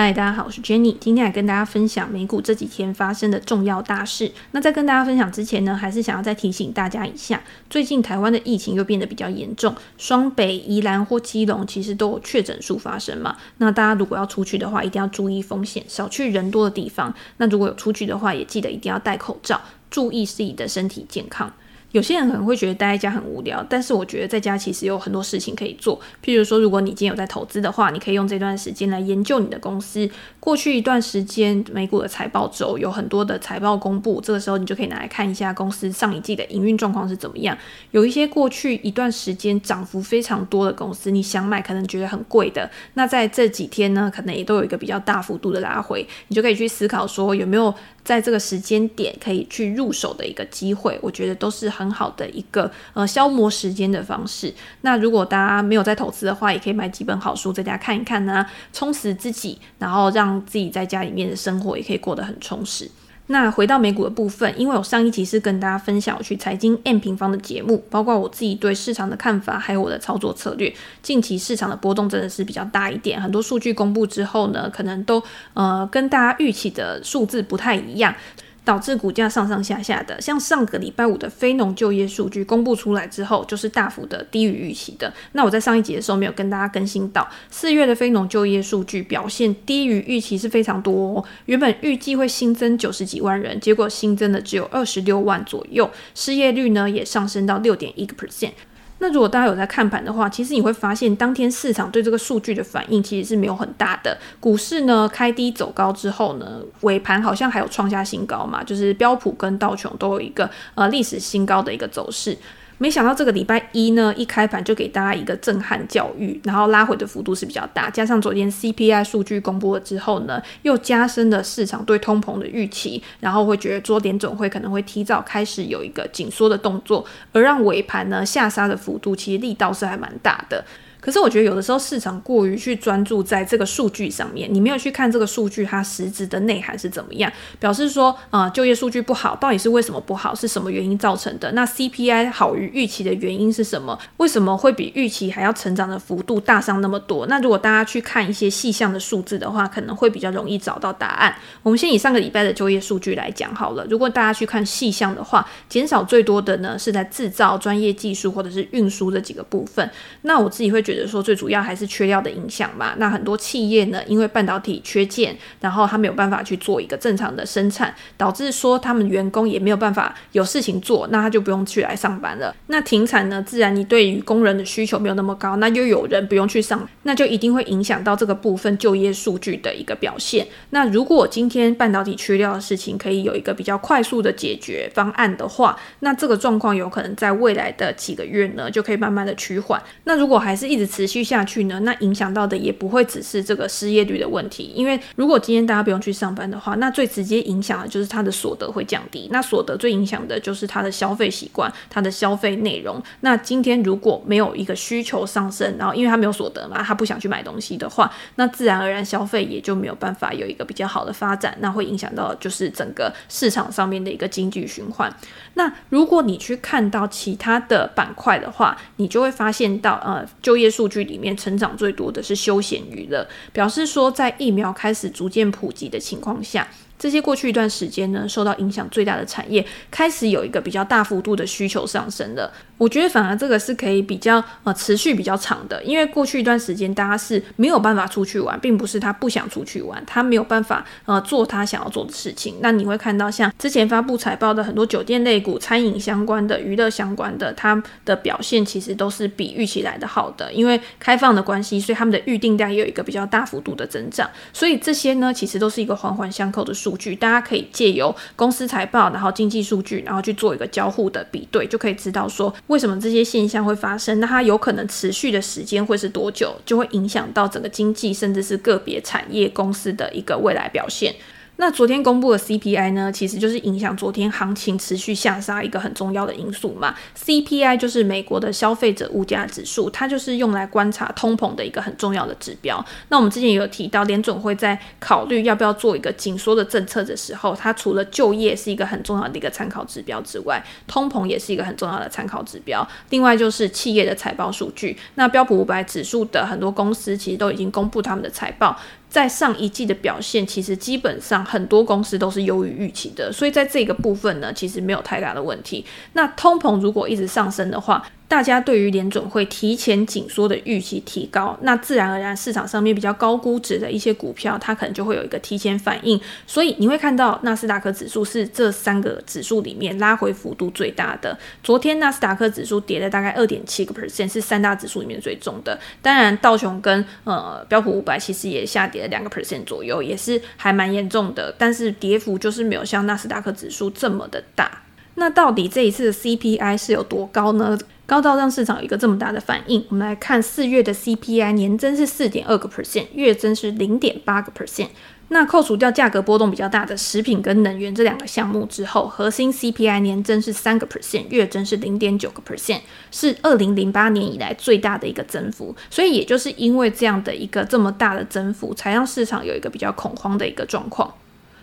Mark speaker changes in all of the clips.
Speaker 1: 嗨，大家好，我是 Jenny，今天来跟大家分享美股这几天发生的重要大事。那在跟大家分享之前呢，还是想要再提醒大家一下，最近台湾的疫情又变得比较严重，双北、宜兰或基隆其实都有确诊数发生嘛。那大家如果要出去的话，一定要注意风险，少去人多的地方。那如果有出去的话，也记得一定要戴口罩，注意自己的身体健康。有些人可能会觉得待在家很无聊，但是我觉得在家其实有很多事情可以做。譬如说，如果你今天有在投资的话，你可以用这段时间来研究你的公司。过去一段时间，美股的财报周有很多的财报公布，这个时候你就可以拿来看一下公司上一季的营运状况是怎么样。有一些过去一段时间涨幅非常多的公司，你想买可能觉得很贵的，那在这几天呢，可能也都有一个比较大幅度的拉回，你就可以去思考说有没有在这个时间点可以去入手的一个机会。我觉得都是很好的一个呃消磨时间的方式。那如果大家没有在投资的话，也可以买几本好书在家看一看呢，充实自己，然后让自己在家里面的生活也可以过得很充实。那回到美股的部分，因为我上一集是跟大家分享我去财经 M 平方的节目，包括我自己对市场的看法，还有我的操作策略。近期市场的波动真的是比较大一点，很多数据公布之后呢，可能都呃跟大家预期的数字不太一样。导致股价上上下下的，像上个礼拜五的非农就业数据公布出来之后，就是大幅的低于预期的。那我在上一集的时候没有跟大家更新到，四月的非农就业数据表现低于预期是非常多哦。原本预计会新增九十几万人，结果新增的只有二十六万左右，失业率呢也上升到六点一个 percent。那如果大家有在看盘的话，其实你会发现，当天市场对这个数据的反应其实是没有很大的。股市呢开低走高之后呢，尾盘好像还有创下新高嘛，就是标普跟道琼都有一个呃历史新高的一个走势。没想到这个礼拜一呢，一开盘就给大家一个震撼教育，然后拉回的幅度是比较大，加上昨天 CPI 数据公布了之后呢，又加深了市场对通膨的预期，然后会觉得桌点总会可能会提早开始有一个紧缩的动作，而让尾盘呢下杀的幅度其实力道是还蛮大的。可是我觉得有的时候市场过于去专注在这个数据上面，你没有去看这个数据它实质的内涵是怎么样，表示说啊、就业数据不好，到底是为什么不好，是什么原因造成的？那 CPI 好于预期的原因是什么？为什么会比预期还要成长的幅度大上那么多？那如果大家去看一些细项的数字的话，可能会比较容易找到答案。我们先以上个礼拜的就业数据来讲好了。如果大家去看细项的话，减少最多的呢是在制造、专业技术或者是运输这几个部分。那我自己会觉得。说最主要还是缺料的影响嘛，那很多企业呢，因为半导体缺件，然后他没有办法去做一个正常的生产，导致说他们员工也没有办法有事情做，那他就不用去来上班了。那停产呢，自然你对于工人的需求没有那么高，那又有人不用去上，那就一定会影响到这个部分就业数据的一个表现。那如果今天半导体缺料的事情可以有一个比较快速的解决方案的话，那这个状况有可能在未来的几个月呢，就可以慢慢的趋缓。那如果还是一直持续下去呢，那影响到的也不会只是这个失业率的问题，因为如果今天大家不用去上班的话，那最直接影响的就是他的所得会降低。那所得最影响的就是他的消费习惯，他的消费内容。那今天如果没有一个需求上升，然后因为他没有所得嘛，他不想去买东西的话，那自然而然消费也就没有办法有一个比较好的发展，那会影响到就是整个市场上面的一个经济循环。那如果你去看到其他的板块的话，你就会发现到呃就业数据里面。成长最多的是休闲娱乐，表示说在疫苗开始逐渐普及的情况下。这些过去一段时间呢，受到影响最大的产业开始有一个比较大幅度的需求上升了。我觉得反而这个是可以比较呃持续比较长的，因为过去一段时间大家是没有办法出去玩，并不是他不想出去玩，他没有办法呃做他想要做的事情。那你会看到像之前发布财报的很多酒店类股、餐饮相关的、娱乐相关的，他的表现其实都是比预期来的好的，因为开放的关系，所以他们的预订单也有一个比较大幅度的增长。所以这些呢，其实都是一个环环相扣的数。数据，大家可以借由公司财报，然后经济数据，然后去做一个交互的比对，就可以知道说为什么这些现象会发生。那它有可能持续的时间会是多久，就会影响到整个经济，甚至是个别产业公司的一个未来表现。那昨天公布的 CPI 呢，其实就是影响昨天行情持续下杀一个很重要的因素嘛。CPI 就是美国的消费者物价指数，它就是用来观察通膨的一个很重要的指标。那我们之前也有提到，联准会在考虑要不要做一个紧缩的政策的时候，它除了就业是一个很重要的一个参考指标之外，通膨也是一个很重要的参考指标。另外就是企业的财报数据，那标普五百指数的很多公司其实都已经公布他们的财报。在上一季的表现，其实基本上很多公司都是优于预期的，所以在这个部分呢，其实没有太大的问题。那通膨如果一直上升的话，大家对于联准会提前紧缩的预期提高，那自然而然市场上面比较高估值的一些股票，它可能就会有一个提前反应。所以你会看到纳斯达克指数是这三个指数里面拉回幅度最大的。昨天纳斯达克指数跌了大概二点七个 percent，是三大指数里面最重的。当然道琼跟呃标普五百其实也下跌了两个 percent 左右，也是还蛮严重的。但是跌幅就是没有像纳斯达克指数这么的大。那到底这一次的 CPI 是有多高呢？高到让市场有一个这么大的反应。我们来看四月的 CPI 年增是四点二个 percent，月增是零点八个 percent。那扣除掉价格波动比较大的食品跟能源这两个项目之后，核心 CPI 年增是三个 percent，月增是零点九个 percent，是二零零八年以来最大的一个增幅。所以也就是因为这样的一个这么大的增幅，才让市场有一个比较恐慌的一个状况。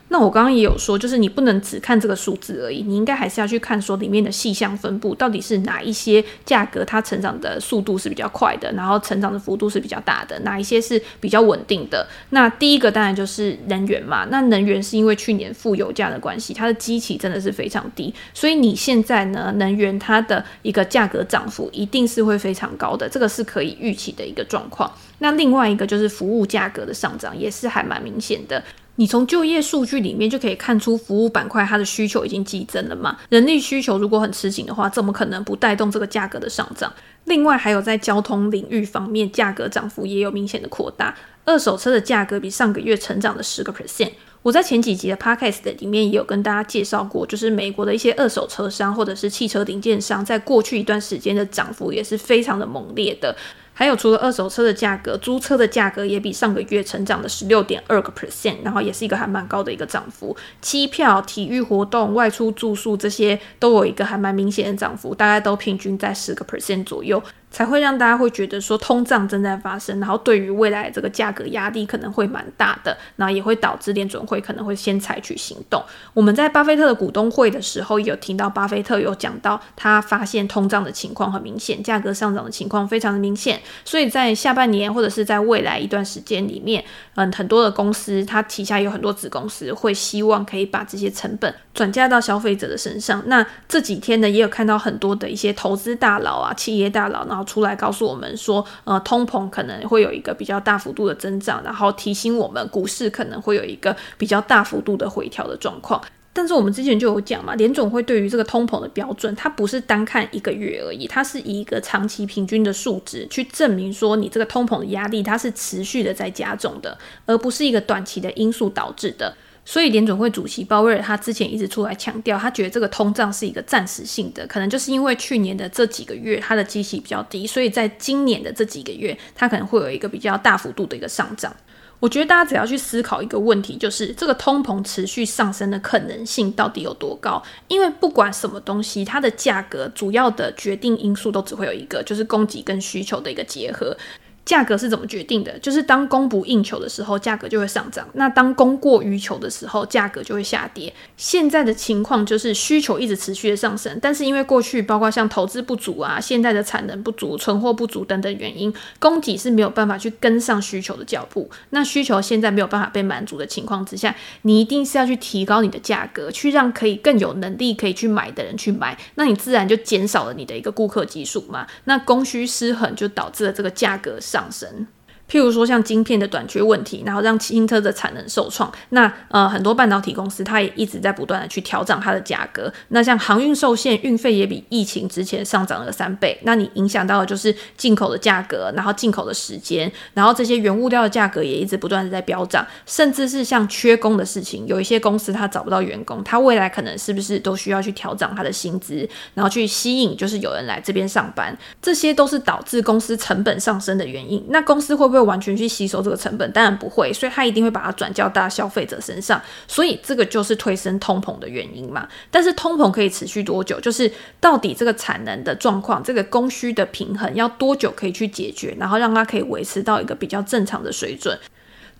Speaker 1: 那我刚刚也有说，就是你不能只看这个数字而已，你应该还是要去看说里面的细项分布，到底是哪一些价格它成长的速度是比较快的，然后成长的幅度是比较大的，哪一些是比较稳定的。那第一个当然就是能源嘛，那能源是因为去年负油价的关系，它的基期真的是非常低，所以你现在呢，能源它的一个价格涨幅一定是会非常高的，这个是可以预期的一个状况。那另外一个就是服务价格的上涨，也是还蛮明显的。你从就业数据里面就可以看出，服务板块它的需求已经激增了嘛。人力需求如果很吃紧的话，怎么可能不带动这个价格的上涨？另外，还有在交通领域方面，价格涨幅也有明显的扩大。二手车的价格比上个月成长了十个 percent。我在前几集的 podcast 里面也有跟大家介绍过，就是美国的一些二手车商或者是汽车零件商，在过去一段时间的涨幅也是非常的猛烈的。还有，除了二手车的价格，租车的价格也比上个月成长了十六点二个 percent，然后也是一个还蛮高的一个涨幅。机票、体育活动、外出住宿这些都有一个还蛮明显的涨幅，大概都平均在十个 percent 左右。才会让大家会觉得说通胀正在发生，然后对于未来这个价格压力可能会蛮大的，然后也会导致联准会可能会先采取行动。我们在巴菲特的股东会的时候有听到巴菲特有讲到，他发现通胀的情况很明显，价格上涨的情况非常的明显，所以在下半年或者是在未来一段时间里面，嗯，很多的公司它旗下有很多子公司会希望可以把这些成本转嫁到消费者的身上。那这几天呢，也有看到很多的一些投资大佬啊、企业大佬，然后出来告诉我们说，呃，通膨可能会有一个比较大幅度的增长，然后提醒我们股市可能会有一个比较大幅度的回调的状况。但是我们之前就有讲嘛，联总会对于这个通膨的标准，它不是单看一个月而已，它是以一个长期平均的数值去证明说你这个通膨的压力它是持续的在加重的，而不是一个短期的因素导致的。所以联准会主席鲍威尔他之前一直出来强调，他觉得这个通胀是一个暂时性的，可能就是因为去年的这几个月它的基期比较低，所以在今年的这几个月它可能会有一个比较大幅度的一个上涨。我觉得大家只要去思考一个问题，就是这个通膨持续上升的可能性到底有多高？因为不管什么东西，它的价格主要的决定因素都只会有一个，就是供给跟需求的一个结合。价格是怎么决定的？就是当供不应求的时候，价格就会上涨；那当供过于求的时候，价格就会下跌。现在的情况就是需求一直持续的上升，但是因为过去包括像投资不足啊、现在的产能不足、存货不足等等原因，供给是没有办法去跟上需求的脚步。那需求现在没有办法被满足的情况之下，你一定是要去提高你的价格，去让可以更有能力可以去买的人去买，那你自然就减少了你的一个顾客基数嘛。那供需失衡就导致了这个价格上掌声譬如说像晶片的短缺问题，然后让汽车的产能受创。那呃很多半导体公司它也一直在不断的去调整它的价格。那像航运受限，运费也比疫情之前上涨了三倍。那你影响到的就是进口的价格，然后进口的时间，然后这些原物料的价格也一直不断的在飙涨。甚至是像缺工的事情，有一些公司它找不到员工，它未来可能是不是都需要去调整它的薪资，然后去吸引就是有人来这边上班。这些都是导致公司成本上升的原因。那公司会不会？会完全去吸收这个成本，当然不会，所以他一定会把它转交到消费者身上，所以这个就是推升通膨的原因嘛。但是通膨可以持续多久？就是到底这个产能的状况，这个供需的平衡要多久可以去解决，然后让它可以维持到一个比较正常的水准。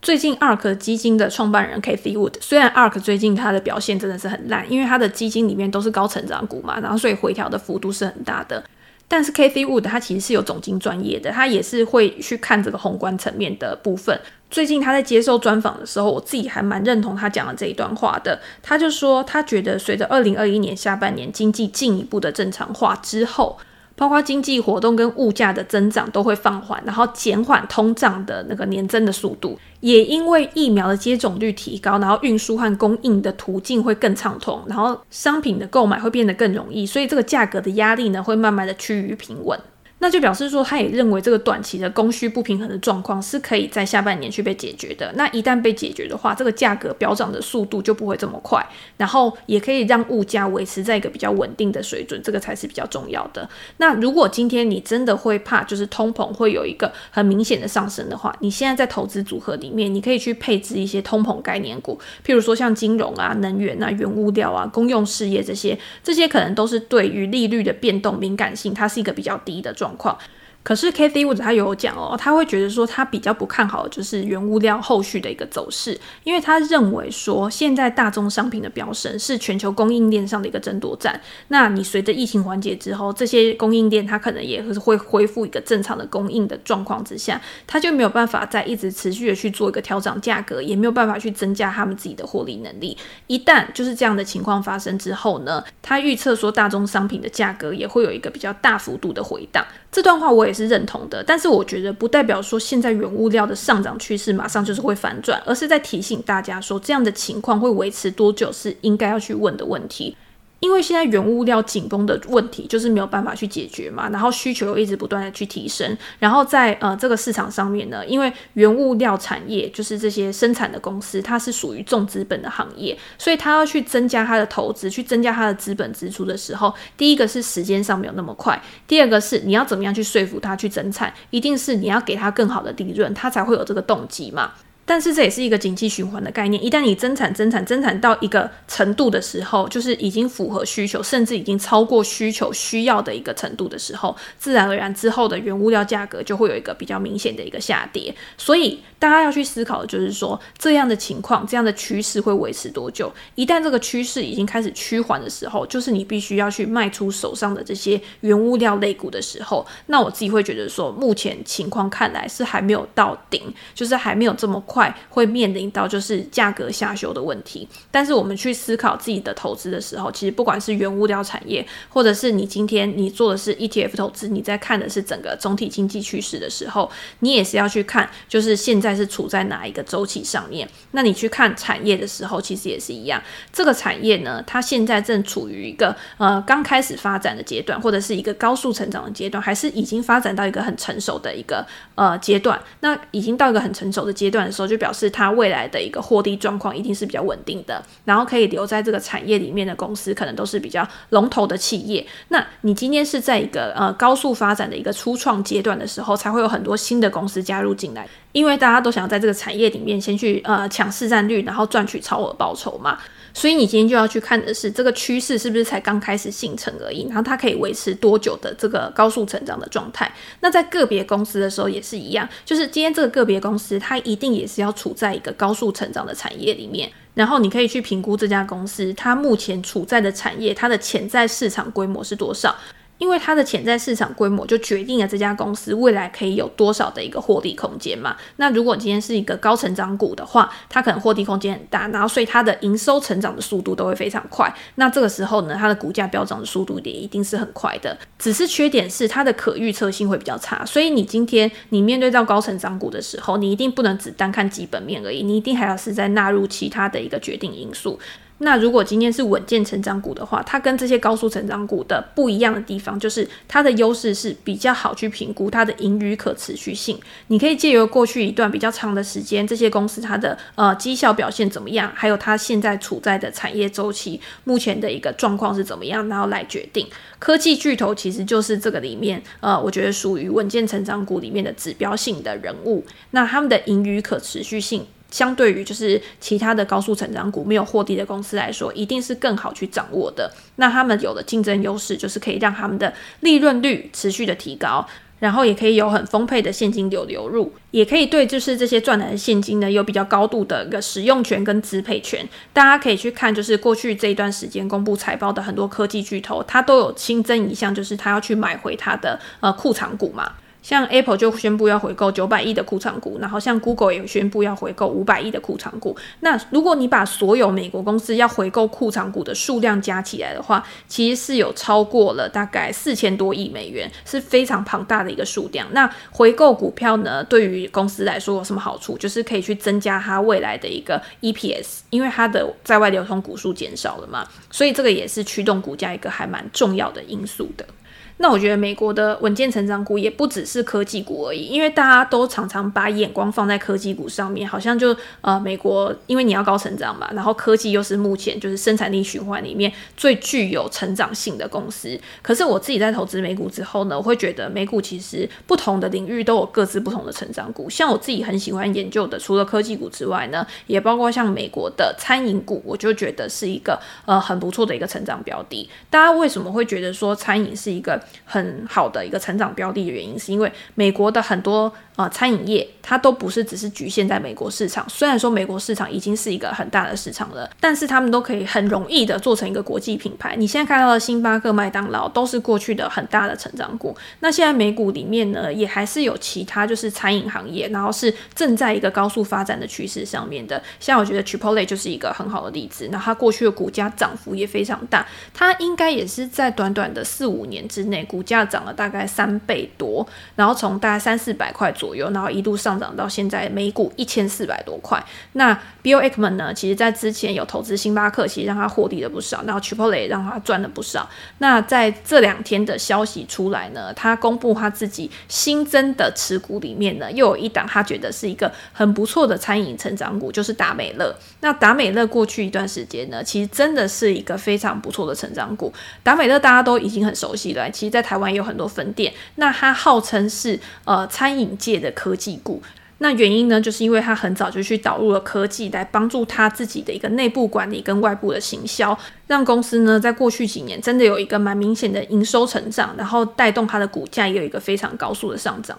Speaker 1: 最近 ARK 基金的创办人 Cathie Wood，虽然 ARK 最近它的表现真的是很烂，因为它的基金里面都是高成长股嘛，然后所以回调的幅度是很大的。但是 Kathy Wood 他其实是有总经专业的，他也是会去看这个宏观层面的部分。最近他在接受专访的时候，我自己还蛮认同他讲的这一段话的。他就说，他觉得随着二零二一年下半年经济进一步的正常化之后，包括经济活动跟物价的增长都会放缓，然后减缓通胀的那个年增的速度，也因为疫苗的接种率提高，然后运输和供应的途径会更畅通，然后商品的购买会变得更容易，所以这个价格的压力呢会慢慢的趋于平稳。那就表示说，他也认为这个短期的供需不平衡的状况是可以在下半年去被解决的。那一旦被解决的话，这个价格飙涨的速度就不会这么快，然后也可以让物价维持在一个比较稳定的水准，这个才是比较重要的。那如果今天你真的会怕，就是通膨会有一个很明显的上升的话，你现在在投资组合里面，你可以去配置一些通膨概念股，譬如说像金融啊、能源啊、原物料啊、公用事业这些，这些可能都是对于利率的变动敏感性，它是一个比较低的状况。可是 Cathie Wood 他有讲哦，他会觉得说他比较不看好就是原物料后续的一个走势，因为他认为说现在大宗商品的飙升是全球供应链上的一个争夺战。那你随着疫情缓解之后，这些供应链它可能也是会恢复一个正常的供应的状况之下，他就没有办法再一直持续的去做一个调整价格，也没有办法去增加他们自己的获利能力。一旦就是这样的情况发生之后呢，他预测说大宗商品的价格也会有一个比较大幅度的回档。这段话我也是认同的，但是我觉得不代表说现在原物料的上涨趋势马上就是会反转，而是在提醒大家说，这样的情况会维持多久是应该要去问的问题。因为现在原物料紧绷的问题就是没有办法去解决嘛，然后需求又一直不断的去提升，然后在呃这个市场上面呢，因为原物料产业就是这些生产的公司，它是属于重资本的行业，所以它要去增加它的投资，去增加它的资本支出的时候，第一个是时间上没有那么快，第二个是你要怎么样去说服它去增产，一定是你要给它更好的利润，它才会有这个动机嘛。但是这也是一个景气循环的概念，一旦你增产、增产、增产到一个程度的时候，就是已经符合需求，甚至已经超过需求需要的一个程度的时候，自然而然之后的原物料价格就会有一个比较明显的一个下跌。所以大家要去思考的就是说，这样的情况、这样的趋势会维持多久？一旦这个趋势已经开始趋缓的时候，就是你必须要去卖出手上的这些原物料类股的时候。那我自己会觉得说，目前情况看来是还没有到顶，就是还没有这么。快会面临到就是价格下修的问题，但是我们去思考自己的投资的时候，其实不管是原物料产业，或者是你今天你做的是 ETF 投资，你在看的是整个总体经济趋势的时候，你也是要去看，就是现在是处在哪一个周期上面。那你去看产业的时候，其实也是一样，这个产业呢，它现在正处于一个呃刚开始发展的阶段，或者是一个高速成长的阶段，还是已经发展到一个很成熟的一个呃阶段？那已经到一个很成熟的阶段的时候就表示它未来的一个获利状况一定是比较稳定的，然后可以留在这个产业里面的公司，可能都是比较龙头的企业。那你今天是在一个呃高速发展的一个初创阶段的时候，才会有很多新的公司加入进来，因为大家都想要在这个产业里面先去呃抢市占率，然后赚取超额报酬嘛。所以你今天就要去看的是这个趋势是不是才刚开始形成而已，然后它可以维持多久的这个高速成长的状态。那在个别公司的时候也是一样，就是今天这个个别公司它一定也是要处在一个高速成长的产业里面，然后你可以去评估这家公司它目前处在的产业，它的潜在市场规模是多少。因为它的潜在市场规模就决定了这家公司未来可以有多少的一个获利空间嘛。那如果今天是一个高成长股的话，它可能获利空间很大，然后所以它的营收成长的速度都会非常快。那这个时候呢，它的股价飙涨的速度也一定是很快的。只是缺点是它的可预测性会比较差。所以你今天你面对到高成长股的时候，你一定不能只单看基本面而已，你一定还要是在纳入其他的一个决定因素。那如果今天是稳健成长股的话，它跟这些高速成长股的不一样的地方，就是它的优势是比较好去评估它的盈余可持续性。你可以借由过去一段比较长的时间，这些公司它的呃绩效表现怎么样，还有它现在处在的产业周期目前的一个状况是怎么样，然后来决定。科技巨头其实就是这个里面呃，我觉得属于稳健成长股里面的指标性的人物。那他们的盈余可持续性。相对于就是其他的高速成长股没有获利的公司来说，一定是更好去掌握的。那他们有的竞争优势就是可以让他们的利润率持续的提高，然后也可以有很丰沛的现金流流入，也可以对就是这些赚来的现金呢有比较高度的一个使用权跟支配权。大家可以去看，就是过去这一段时间公布财报的很多科技巨头，它都有新增一项，就是它要去买回它的呃库藏股嘛。像 Apple 就宣布要回购九百亿的库藏股，然后像 Google 也宣布要回购五百亿的库藏股。那如果你把所有美国公司要回购库藏股的数量加起来的话，其实是有超过了大概四千多亿美元，是非常庞大的一个数量。那回购股票呢，对于公司来说有什么好处？就是可以去增加它未来的一个 EPS，因为它的在外流通股数减少了嘛，所以这个也是驱动股价一个还蛮重要的因素的。那我觉得美国的稳健成长股也不只是科技股而已，因为大家都常常把眼光放在科技股上面，好像就呃美国，因为你要高成长嘛，然后科技又是目前就是生产力循环里面最具有成长性的公司。可是我自己在投资美股之后呢，我会觉得美股其实不同的领域都有各自不同的成长股。像我自己很喜欢研究的，除了科技股之外呢，也包括像美国的餐饮股，我就觉得是一个呃很不错的一个成长标的。大家为什么会觉得说餐饮是一个很好的一个成长标的的原因，是因为美国的很多呃餐饮业，它都不是只是局限在美国市场。虽然说美国市场已经是一个很大的市场了，但是他们都可以很容易的做成一个国际品牌。你现在看到的星巴克、麦当劳都是过去的很大的成长股。那现在美股里面呢，也还是有其他就是餐饮行业，然后是正在一个高速发展的趋势上面的。像我觉得 Chipotle 就是一个很好的例子。那它过去的股价涨幅也非常大，它应该也是在短短的四五年之内，股价涨了大概三倍多，然后从大概三四百块左右，然后一度上涨到现在每股一千四百多块。那 Bill Ackman 呢，其实在之前有投资星巴克，其实让他获利了不少，然后 Chipotle 让他赚了不少。那在这两天的消息出来呢，他公布他自己新增的持股里面呢，又有一档他觉得是一个很不错的餐饮成长股，就是达美乐。那达美乐过去一段时间呢，其实真的是一个非常不错的成长股。达美乐大家都已经很熟悉了，在台湾有很多分店。那它号称是呃餐饮界的科技股，那原因呢，就是因为它很早就去导入了科技来帮助它自己的一个内部管理跟外部的行销，让公司呢在过去几年真的有一个蛮明显的营收成长，然后带动它的股价也有一个非常高速的上涨。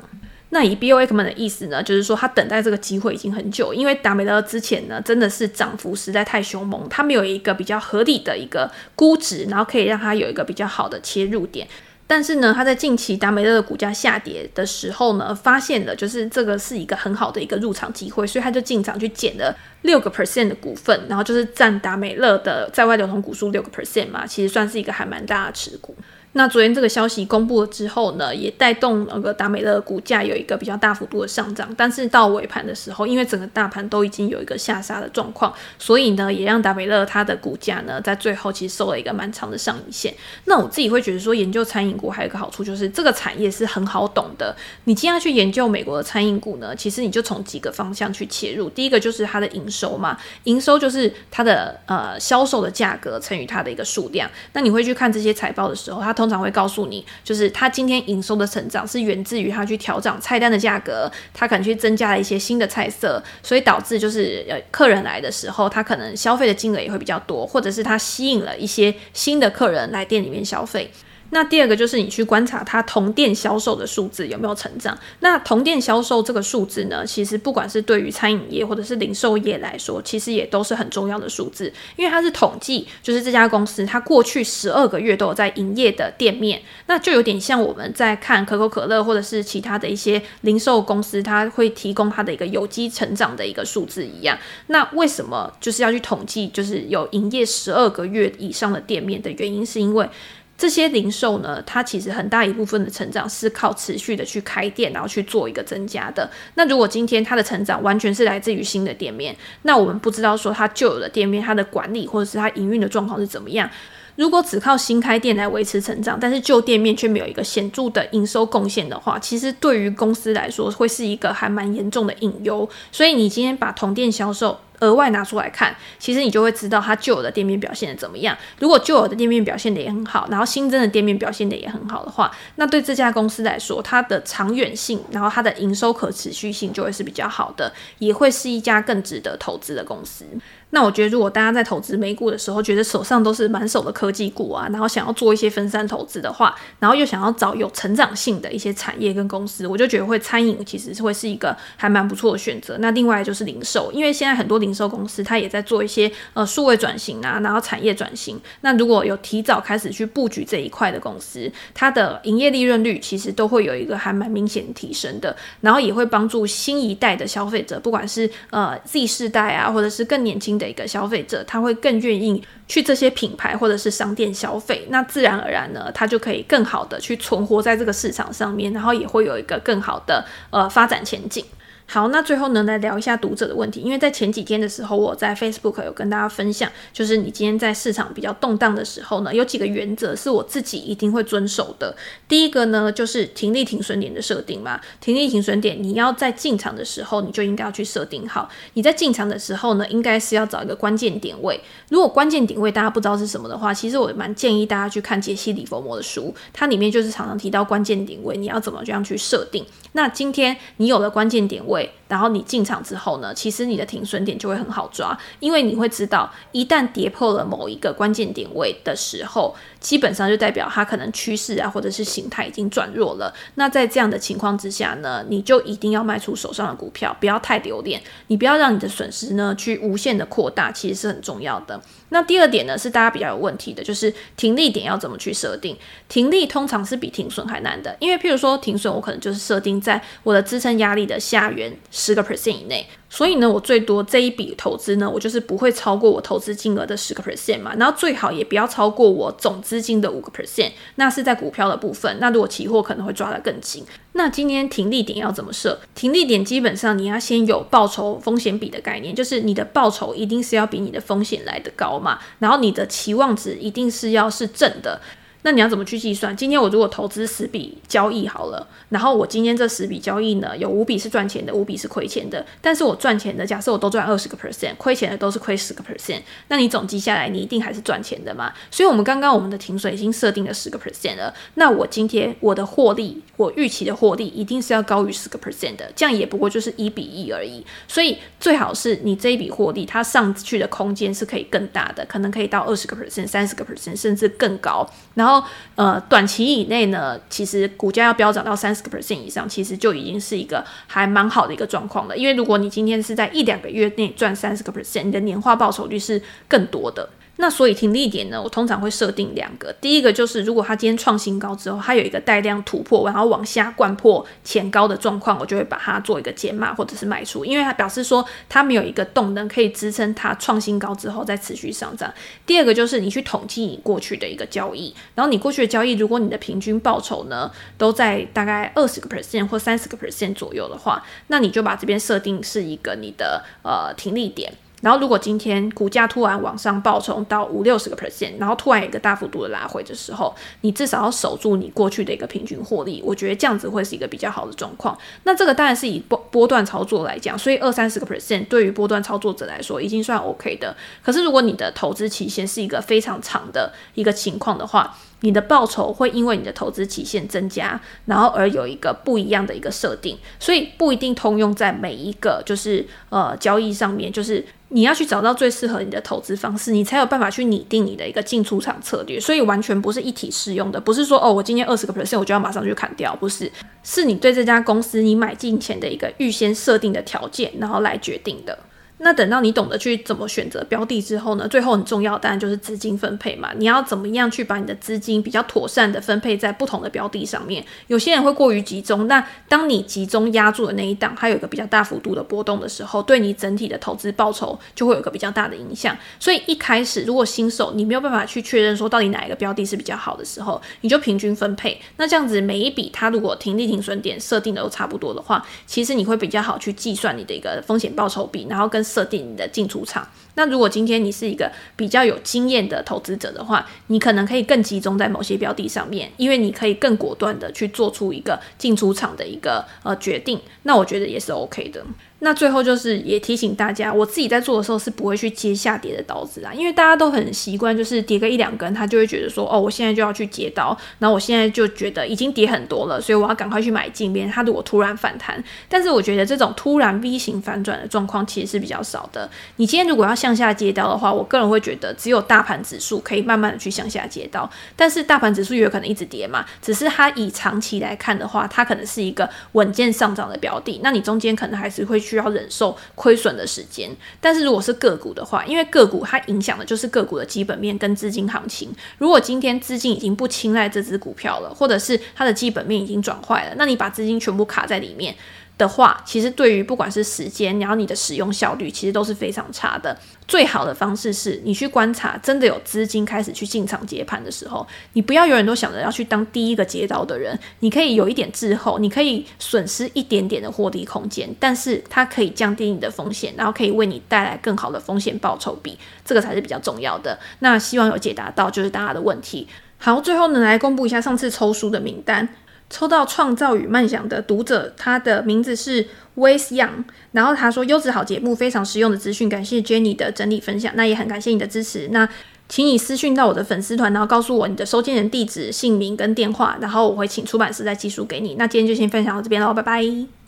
Speaker 1: 那以 Bill Ackman 的意思呢，就是说他等待这个机会已经很久，因为达美乐之前呢真的是涨幅实在太凶猛，他没有一个比较合理的一个估值，然后可以让他有一个比较好的切入点。但是呢，他在近期达美乐的股价下跌的时候呢，发现了就是这个是一个很好的一个入场机会，所以他就进场去捡了六个 percent 的股份，然后就是占达美乐的在外流通股数六个 percent 嘛，其实算是一个还蛮大的持股。那昨天这个消息公布了之后呢，也带动那个达美乐股价有一个比较大幅度的上涨。但是到尾盘的时候，因为整个大盘都已经有一个下杀的状况，所以呢，也让达美乐它的股价呢，在最后其实收了一个蛮长的上影线。那我自己会觉得说，研究餐饮股还有一个好处就是这个产业是很好懂的。你既然去研究美国的餐饮股呢，其实你就从几个方向去切入。第一个就是它的营收嘛，营收就是它的呃销售的价格乘以它的一个数量。那你会去看这些财报的时候，它通通常会告诉你，就是他今天营收的成长是源自于他去调整菜单的价格，他可能去增加了一些新的菜色，所以导致就是呃客人来的时候，他可能消费的金额也会比较多，或者是他吸引了一些新的客人来店里面消费。那第二个就是你去观察它同店销售的数字有没有成长。那同店销售这个数字呢，其实不管是对于餐饮业或者是零售业来说，其实也都是很重要的数字，因为它是统计，就是这家公司它过去十二个月都有在营业的店面，那就有点像我们在看可口可乐或者是其他的一些零售公司，它会提供它的一个有机成长的一个数字一样。那为什么就是要去统计，就是有营业十二个月以上的店面的原因，是因为。这些零售呢，它其实很大一部分的成长是靠持续的去开店，然后去做一个增加的。那如果今天它的成长完全是来自于新的店面，那我们不知道说它旧有的店面它的管理或者是它营运的状况是怎么样。如果只靠新开店来维持成长，但是旧店面却没有一个显著的营收贡献的话，其实对于公司来说会是一个还蛮严重的隐忧。所以你今天把同店销售。额外拿出来看，其实你就会知道它旧有的店面表现得怎么样。如果旧有的店面表现得也很好，然后新增的店面表现得也很好的话，那对这家公司来说，它的长远性，然后它的营收可持续性就会是比较好的，也会是一家更值得投资的公司。那我觉得，如果大家在投资美股的时候，觉得手上都是满手的科技股啊，然后想要做一些分散投资的话，然后又想要找有成长性的一些产业跟公司，我就觉得会餐饮其实是会是一个还蛮不错的选择。那另外就是零售，因为现在很多零零售公司，它也在做一些呃数位转型啊，然后产业转型。那如果有提早开始去布局这一块的公司，它的营业利润率其实都会有一个还蛮明显提升的，然后也会帮助新一代的消费者，不管是呃 Z 世代啊，或者是更年轻的一个消费者，他会更愿意去这些品牌或者是商店消费。那自然而然呢，他就可以更好的去存活在这个市场上面，然后也会有一个更好的呃发展前景。好，那最后呢，来聊一下读者的问题。因为在前几天的时候，我在 Facebook 有跟大家分享，就是你今天在市场比较动荡的时候呢，有几个原则是我自己一定会遵守的。第一个呢，就是停利停损点的设定嘛。停利停损点，你要在进场的时候，你就应该要去设定好。你在进场的时候呢，应该是要找一个关键点位。如果关键点位大家不知道是什么的话，其实我蛮建议大家去看杰西·里佛摩的书，它里面就是常常提到关键点位，你要怎么这样去设定。那今天你有了关键点位。然后你进场之后呢，其实你的停损点就会很好抓，因为你会知道，一旦跌破了某一个关键点位的时候，基本上就代表它可能趋势啊，或者是形态已经转弱了。那在这样的情况之下呢，你就一定要卖出手上的股票，不要太留恋，你不要让你的损失呢去无限的扩大，其实是很重要的。那第二点呢，是大家比较有问题的，就是停利点要怎么去设定？停利通常是比停损还难的，因为譬如说停损，我可能就是设定在我的支撑压力的下缘十个 percent 以内。所以呢，我最多这一笔投资呢，我就是不会超过我投资金额的十个 percent 嘛，然后最好也不要超过我总资金的五个 percent，那是在股票的部分。那如果期货可能会抓得更紧。那今天停利点要怎么设？停利点基本上你要先有报酬风险比的概念，就是你的报酬一定是要比你的风险来得高嘛，然后你的期望值一定是要是正的。那你要怎么去计算？今天我如果投资十笔交易好了，然后我今天这十笔交易呢，有五笔是赚钱的，五笔是亏钱的。但是我赚钱的，假设我都赚二十个 percent，亏钱的都是亏十个 percent，那你总计下来，你一定还是赚钱的嘛？所以，我们刚刚我们的停损已经设定了十个 percent 了。那我今天我的获利，我预期的获利一定是要高于十个 percent 的，这样也不过就是一比一而已。所以，最好是你这一笔获利，它上去的空间是可以更大的，可能可以到二十个 percent、三十个 percent，甚至更高。然后。呃，短期以内呢，其实股价要飙涨到三十个 percent 以上，其实就已经是一个还蛮好的一个状况了。因为如果你今天是在一两个月内赚三十个 percent，你的年化报酬率是更多的。那所以停利点呢，我通常会设定两个。第一个就是，如果它今天创新高之后，它有一个带量突破，然后往下灌破前高的状况，我就会把它做一个减码或者是卖出，因为它表示说它没有一个动能可以支撑它创新高之后再持续上涨。第二个就是你去统计你过去的一个交易，然后你过去的交易，如果你的平均报酬呢都在大概二十个 percent 或三十个 percent 左右的话，那你就把这边设定是一个你的呃停利点。然后，如果今天股价突然往上暴冲到五六十个 percent，然后突然有一个大幅度的拉回的时候，你至少要守住你过去的一个平均获利。我觉得这样子会是一个比较好的状况。那这个当然是以波波段操作来讲，所以二三十个 percent 对于波段操作者来说已经算 OK 的。可是如果你的投资期限是一个非常长的一个情况的话，你的报酬会因为你的投资期限增加，然后而有一个不一样的一个设定，所以不一定通用在每一个就是呃交易上面，就是。你要去找到最适合你的投资方式，你才有办法去拟定你的一个进出场策略。所以完全不是一体适用的，不是说哦，我今天二十个 percent 我就要马上去砍掉，不是，是你对这家公司你买进前的一个预先设定的条件，然后来决定的。那等到你懂得去怎么选择标的之后呢，最后很重要当然就是资金分配嘛。你要怎么样去把你的资金比较妥善的分配在不同的标的上面？有些人会过于集中，那当你集中压住的那一档，它有一个比较大幅度的波动的时候，对你整体的投资报酬就会有一个比较大的影响。所以一开始如果新手你没有办法去确认说到底哪一个标的是比较好的时候，你就平均分配。那这样子每一笔它如果停利停损点设定的都差不多的话，其实你会比较好去计算你的一个风险报酬比，然后跟设定你的进出场。那如果今天你是一个比较有经验的投资者的话，你可能可以更集中在某些标的上面，因为你可以更果断的去做出一个进出场的一个呃决定。那我觉得也是 OK 的。那最后就是也提醒大家，我自己在做的时候是不会去接下跌的刀子啊，因为大家都很习惯，就是跌个一两根，他就会觉得说，哦，我现在就要去接刀，然后我现在就觉得已经跌很多了，所以我要赶快去买进边。它如果突然反弹，但是我觉得这种突然 V 型反转的状况其实是比较少的。你今天如果要向下接刀的话，我个人会觉得只有大盘指数可以慢慢的去向下接刀，但是大盘指数也有可能一直跌嘛，只是它以长期来看的话，它可能是一个稳健上涨的标的，那你中间可能还是会。需要忍受亏损的时间。但是如果是个股的话，因为个股它影响的就是个股的基本面跟资金行情。如果今天资金已经不青睐这只股票了，或者是它的基本面已经转坏了，那你把资金全部卡在里面的话，其实对于不管是时间，然后你的使用效率，其实都是非常差的。最好的方式是你去观察，真的有资金开始去进场接盘的时候，你不要永远都想着要去当第一个接刀的人。你可以有一点滞后，你可以损失一点点的获利空间，但是它可以降低你的风险，然后可以为你带来更好的风险报酬比，这个才是比较重要的。那希望有解答到就是大家的问题。好，最后呢，来公布一下上次抽书的名单。抽到《创造与梦想》的读者，他的名字是 Wes Young，然后他说优质好节目，非常实用的资讯，感谢 Jenny 的整理分享，那也很感谢你的支持，那请你私讯到我的粉丝团，然后告诉我你的收件人地址、姓名跟电话，然后我会请出版社再寄书给你。那今天就先分享到这边喽，拜拜。